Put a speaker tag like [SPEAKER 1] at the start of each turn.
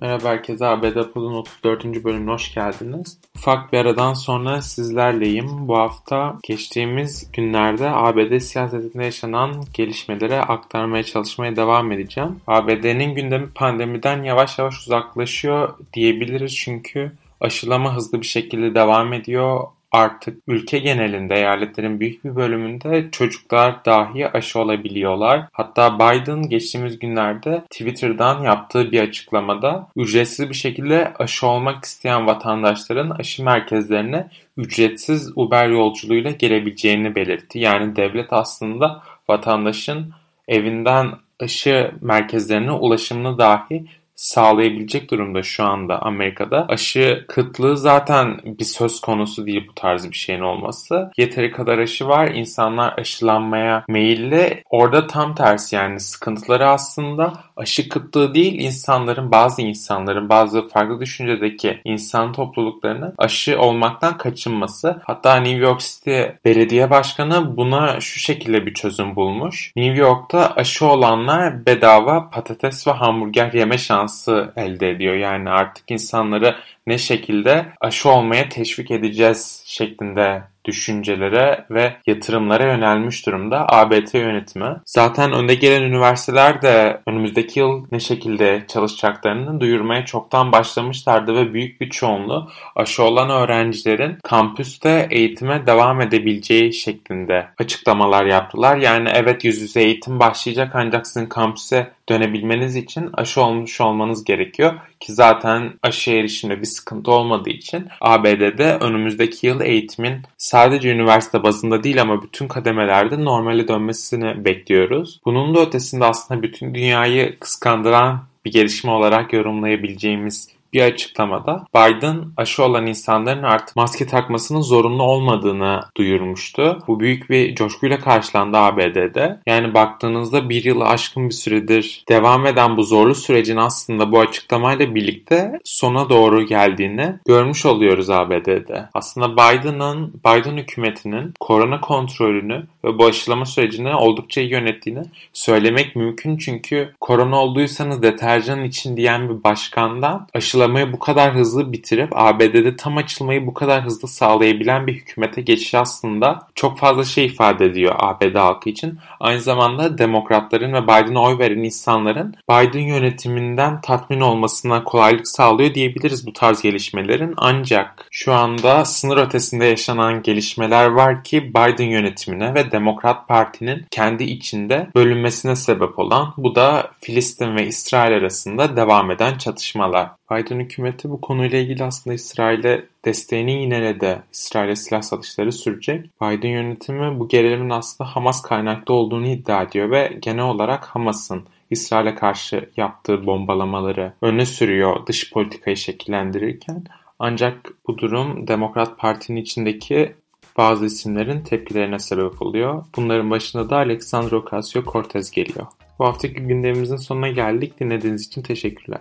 [SPEAKER 1] Merhaba herkese ABD Pod'un 34. bölümüne hoş geldiniz. Ufak bir aradan sonra sizlerleyim. Bu hafta geçtiğimiz günlerde ABD siyasetinde yaşanan gelişmeleri aktarmaya çalışmaya devam edeceğim. ABD'nin gündemi pandemiden yavaş yavaş uzaklaşıyor diyebiliriz çünkü aşılama hızlı bir şekilde devam ediyor artık ülke genelinde eyaletlerin büyük bir bölümünde çocuklar dahi aşı olabiliyorlar. Hatta Biden geçtiğimiz günlerde Twitter'dan yaptığı bir açıklamada ücretsiz bir şekilde aşı olmak isteyen vatandaşların aşı merkezlerine ücretsiz Uber yolculuğuyla gelebileceğini belirtti. Yani devlet aslında vatandaşın evinden aşı merkezlerine ulaşımını dahi sağlayabilecek durumda şu anda Amerika'da. Aşı kıtlığı zaten bir söz konusu değil bu tarz bir şeyin olması. Yeteri kadar aşı var. İnsanlar aşılanmaya meyilli. Orada tam tersi yani sıkıntıları aslında aşı kıtlığı değil insanların bazı insanların bazı farklı düşüncedeki insan topluluklarının aşı olmaktan kaçınması. Hatta New York City belediye başkanı buna şu şekilde bir çözüm bulmuş. New York'ta aşı olanlar bedava patates ve hamburger yeme şansı şansı elde ediyor. Yani artık insanları ne şekilde aşı olmaya teşvik edeceğiz şeklinde düşüncelere ve yatırımlara yönelmiş durumda ABT yönetimi. Zaten önde gelen üniversiteler de önümüzdeki yıl ne şekilde çalışacaklarını duyurmaya çoktan başlamışlardı ve büyük bir çoğunluğu aşı olan öğrencilerin kampüste eğitime devam edebileceği şeklinde açıklamalar yaptılar. Yani evet yüz yüze eğitim başlayacak ancak sizin kampüse dönebilmeniz için aşı olmuş olmanız gerekiyor ki zaten aşı erişimde bir sıkıntı olmadığı için ABD'de önümüzdeki yıl eğitimin sadece üniversite bazında değil ama bütün kademelerde normale dönmesini bekliyoruz. Bunun da ötesinde aslında bütün dünyayı kıskandıran bir gelişme olarak yorumlayabileceğimiz bir açıklamada Biden aşı olan insanların artık maske takmasının zorunlu olmadığını duyurmuştu. Bu büyük bir coşkuyla karşılandı ABD'de. Yani baktığınızda bir yılı aşkın bir süredir devam eden bu zorlu sürecin aslında bu açıklamayla birlikte sona doğru geldiğini görmüş oluyoruz ABD'de. Aslında Biden'ın, Biden hükümetinin korona kontrolünü ve bu aşılama sürecini oldukça iyi yönettiğini söylemek mümkün çünkü korona olduysanız deterjan için diyen bir başkandan aşılama aşılamayı bu kadar hızlı bitirip ABD'de tam açılmayı bu kadar hızlı sağlayabilen bir hükümete geçiş aslında çok fazla şey ifade ediyor ABD halkı için. Aynı zamanda demokratların ve Biden'a oy veren insanların Biden yönetiminden tatmin olmasına kolaylık sağlıyor diyebiliriz bu tarz gelişmelerin. Ancak şu anda sınır ötesinde yaşanan gelişmeler var ki Biden yönetimine ve Demokrat Parti'nin kendi içinde bölünmesine sebep olan bu da Filistin ve İsrail arasında devam eden çatışmalar. Biden hükümeti bu konuyla ilgili aslında İsrail'e desteğini yineledi. İsrail'e silah satışları sürecek. Biden yönetimi bu gerilimin aslında Hamas kaynaklı olduğunu iddia ediyor ve genel olarak Hamas'ın İsrail'e karşı yaptığı bombalamaları öne sürüyor dış politikayı şekillendirirken. Ancak bu durum Demokrat Parti'nin içindeki bazı isimlerin tepkilerine sebep oluyor. Bunların başında da Alexandro Ocasio-Cortez geliyor. Bu haftaki gündemimizin sonuna geldik. Dinlediğiniz için teşekkürler.